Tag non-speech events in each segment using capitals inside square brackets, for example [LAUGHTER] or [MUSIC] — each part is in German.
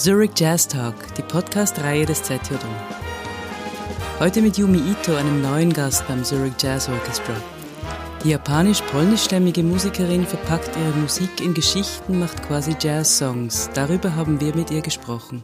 Zurich Jazz Talk, die Podcast-Reihe des ZJO. Heute mit Yumi Ito, einem neuen Gast beim Zurich Jazz Orchestra. Die japanisch-polnischstämmige Musikerin verpackt ihre Musik in Geschichten, macht quasi Jazz-Songs. Darüber haben wir mit ihr gesprochen.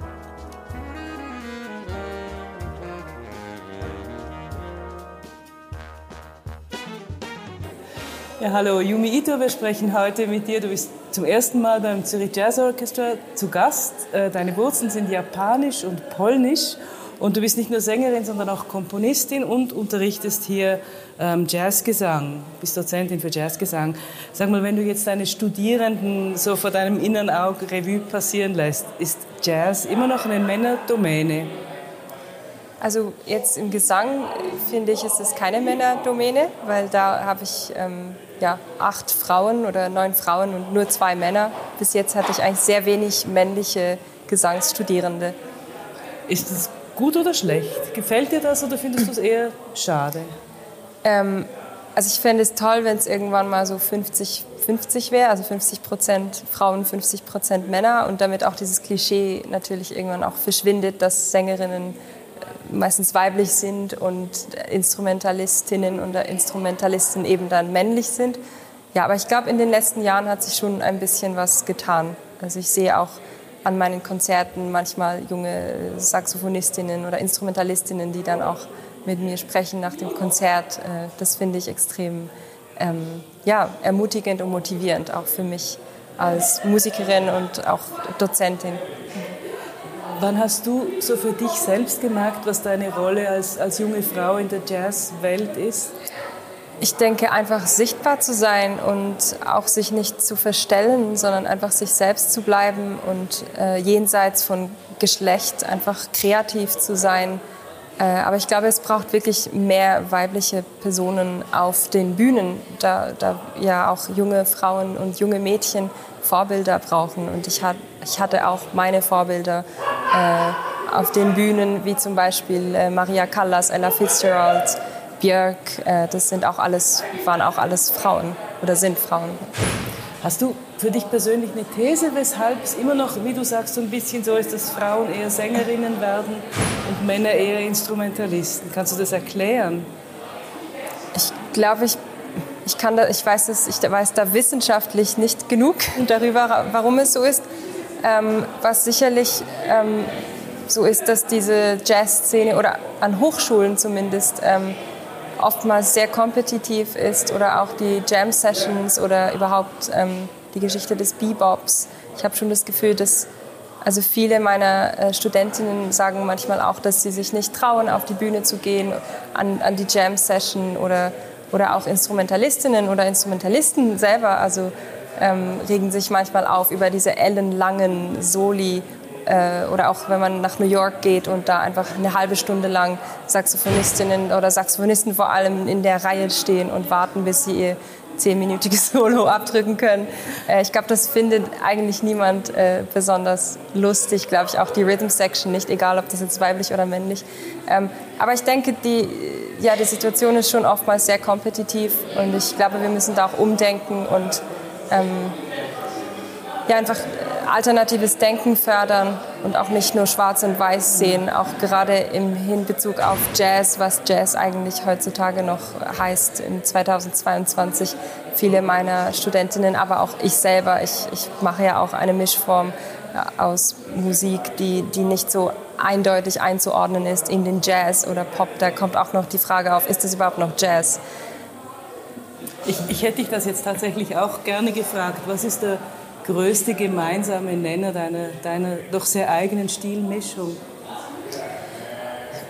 Ja, hallo, Yumi Ito, wir sprechen heute mit dir. Du bist zum ersten Mal beim Zürich Jazz Orchestra zu Gast. Äh, deine Wurzeln sind japanisch und polnisch. Und du bist nicht nur Sängerin, sondern auch Komponistin und unterrichtest hier ähm, Jazzgesang, bist Dozentin für Jazzgesang. Sag mal, wenn du jetzt deine Studierenden so vor deinem inneren Auge Revue passieren lässt, ist Jazz immer noch eine Männerdomäne? Also jetzt im Gesang finde ich, ist es keine Männerdomäne, weil da habe ich ähm, ja, acht Frauen oder neun Frauen und nur zwei Männer. Bis jetzt hatte ich eigentlich sehr wenig männliche Gesangsstudierende. Ist das gut oder schlecht? Gefällt dir das oder findest du es eher schade? Ähm, also ich fände es toll, wenn es irgendwann mal so 50-50 wäre, also 50 Prozent Frauen, 50 Prozent Männer und damit auch dieses Klischee natürlich irgendwann auch verschwindet, dass Sängerinnen meistens weiblich sind und Instrumentalistinnen und Instrumentalisten eben dann männlich sind. Ja, aber ich glaube, in den letzten Jahren hat sich schon ein bisschen was getan. Also ich sehe auch an meinen Konzerten manchmal junge Saxophonistinnen oder Instrumentalistinnen, die dann auch mit mir sprechen nach dem Konzert. Äh, das finde ich extrem ähm, ja, ermutigend und motivierend, auch für mich als Musikerin und auch Dozentin. Wann hast du so für dich selbst gemerkt, was deine Rolle als, als junge Frau in der Jazzwelt ist? Ich denke, einfach sichtbar zu sein und auch sich nicht zu verstellen, sondern einfach sich selbst zu bleiben und äh, jenseits von Geschlecht einfach kreativ zu sein. Äh, aber ich glaube, es braucht wirklich mehr weibliche Personen auf den Bühnen, da, da ja auch junge Frauen und junge Mädchen Vorbilder brauchen. Und ich, hat, ich hatte auch meine Vorbilder äh, auf den Bühnen, wie zum Beispiel äh, Maria Callas, Ella Fitzgerald, Björk. Äh, das sind auch alles, waren auch alles Frauen oder sind Frauen. Hast du für dich persönlich eine These, weshalb es immer noch, wie du sagst, so ein bisschen so ist, dass Frauen eher Sängerinnen werden und Männer eher Instrumentalisten? Kannst du das erklären? Ich glaube, ich ich, kann da, ich, weiß das, ich weiß da wissenschaftlich nicht genug [LAUGHS] darüber, warum es so ist. Ähm, was sicherlich ähm, so ist, dass diese Jazzszene oder an Hochschulen zumindest ähm, oftmals sehr kompetitiv ist oder auch die Jam-Sessions oder überhaupt ähm, die Geschichte des Bebops. Ich habe schon das Gefühl, dass also viele meiner äh, Studentinnen sagen manchmal auch, dass sie sich nicht trauen, auf die Bühne zu gehen, an, an die Jam-Session oder oder auch Instrumentalistinnen oder Instrumentalisten selber, also ähm, regen sich manchmal auf über diese ellenlangen Soli oder auch wenn man nach New York geht und da einfach eine halbe Stunde lang Saxophonistinnen oder Saxophonisten vor allem in der Reihe stehen und warten, bis sie ihr zehnminütiges [LAUGHS] Solo abdrücken können. Äh, ich glaube, das findet eigentlich niemand äh, besonders lustig, glaube ich, auch die Rhythm Section nicht, egal ob das jetzt weiblich oder männlich. Ähm, aber ich denke, die, ja, die Situation ist schon oftmals sehr kompetitiv und ich glaube, wir müssen da auch umdenken und ähm, ja, einfach alternatives Denken fördern und auch nicht nur schwarz und weiß sehen, auch gerade im Hinbezug auf Jazz, was Jazz eigentlich heutzutage noch heißt in 2022. Viele meiner Studentinnen, aber auch ich selber, ich, ich mache ja auch eine Mischform äh, aus Musik, die, die nicht so eindeutig einzuordnen ist in den Jazz oder Pop. Da kommt auch noch die Frage auf, ist das überhaupt noch Jazz? Ich, ich hätte dich das jetzt tatsächlich auch gerne gefragt. Was ist der größte gemeinsame Nenner deiner, deiner doch sehr eigenen Stilmischung?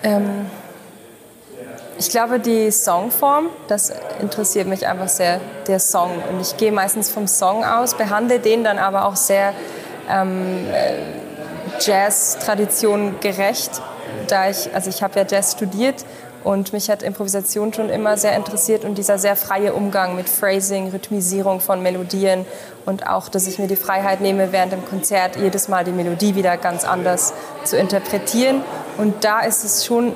Ähm, ich glaube, die Songform, das interessiert mich einfach sehr, der Song. Und ich gehe meistens vom Song aus, behandle den dann aber auch sehr ähm, äh, Jazz-Tradition gerecht, da ich, also ich habe ja Jazz studiert und mich hat Improvisation schon immer sehr interessiert und dieser sehr freie Umgang mit Phrasing, Rhythmisierung von Melodien und auch, dass ich mir die Freiheit nehme, während dem Konzert jedes Mal die Melodie wieder ganz anders zu interpretieren. Und da ist es schon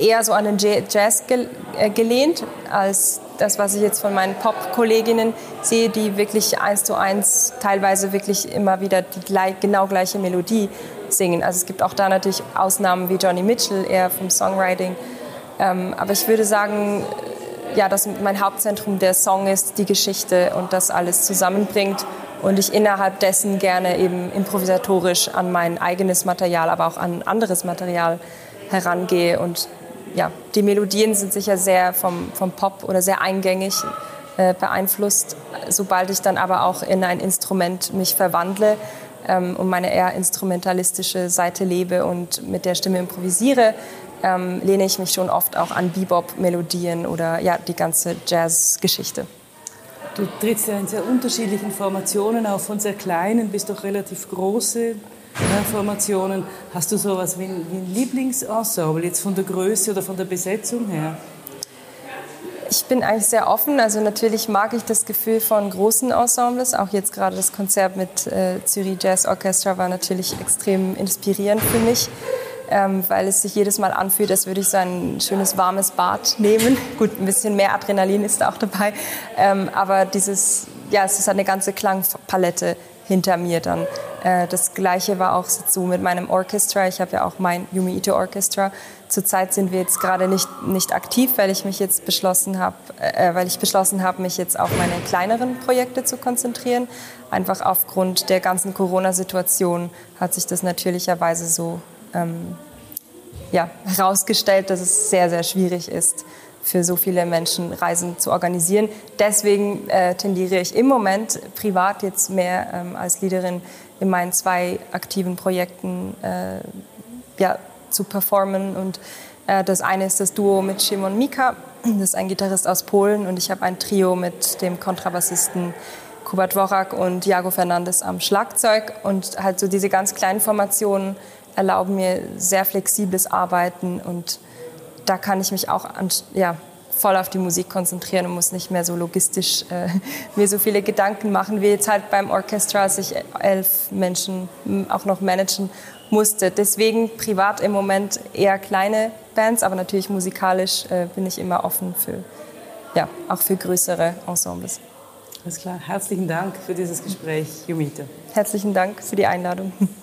eher so an den Jazz äh, gelehnt, als das, was ich jetzt von meinen Pop-Kolleginnen sehe, die wirklich eins zu eins teilweise wirklich immer wieder die genau gleiche Melodie singen. Also es gibt auch da natürlich Ausnahmen wie Johnny Mitchell, eher vom Songwriting. Ähm, aber ich würde sagen, ja, dass mein Hauptzentrum der Song ist, die Geschichte und das alles zusammenbringt und ich innerhalb dessen gerne eben improvisatorisch an mein eigenes Material, aber auch an anderes Material herangehe. Und ja, die Melodien sind sicher sehr vom, vom Pop oder sehr eingängig äh, beeinflusst. Sobald ich dann aber auch in ein Instrument mich verwandle ähm, und meine eher instrumentalistische Seite lebe und mit der Stimme improvisiere, ähm, lehne ich mich schon oft auch an Bebop-Melodien oder ja, die ganze Jazz-Geschichte. Du trittst ja in sehr unterschiedlichen Formationen auf, von sehr kleinen bis doch relativ große Formationen. Hast du sowas wie ein, wie ein Lieblingsensemble, jetzt von der Größe oder von der Besetzung her? Ich bin eigentlich sehr offen. Also natürlich mag ich das Gefühl von großen Ensembles. Auch jetzt gerade das Konzert mit äh, Zürich Jazz Orchestra war natürlich extrem inspirierend für mich ähm, weil es sich jedes Mal anfühlt, als würde ich so ein schönes warmes Bad nehmen. [LAUGHS] Gut, ein bisschen mehr Adrenalin ist da auch dabei, ähm, aber dieses, ja, es ist eine ganze Klangpalette hinter mir dann. Äh, das Gleiche war auch so mit meinem Orchestra. Ich habe ja auch mein Yumi Ito Orchestra. Zurzeit sind wir jetzt gerade nicht, nicht aktiv, weil ich mich jetzt beschlossen habe, äh, weil ich beschlossen habe, mich jetzt auf meine kleineren Projekte zu konzentrieren. Einfach aufgrund der ganzen Corona-Situation hat sich das natürlicherweise so ähm, ja, herausgestellt, dass es sehr, sehr schwierig ist, für so viele Menschen Reisen zu organisieren. Deswegen äh, tendiere ich im Moment privat jetzt mehr ähm, als Leaderin in meinen zwei aktiven Projekten äh, ja, zu performen. Und äh, das eine ist das Duo mit Szymon Mika, das ist ein Gitarrist aus Polen, und ich habe ein Trio mit dem Kontrabassisten Kubat Worak und Jago Fernandes am Schlagzeug und halt so diese ganz kleinen Formationen erlauben mir sehr flexibles Arbeiten und da kann ich mich auch an, ja, voll auf die Musik konzentrieren und muss nicht mehr so logistisch äh, [LAUGHS] mir so viele Gedanken machen, wie jetzt halt beim Orchestra, als ich elf Menschen auch noch managen musste. Deswegen privat im Moment eher kleine Bands, aber natürlich musikalisch äh, bin ich immer offen für, ja, auch für größere Ensembles. Alles klar. Herzlichen Dank für dieses Gespräch, Jumita. Herzlichen Dank für die Einladung. [LAUGHS]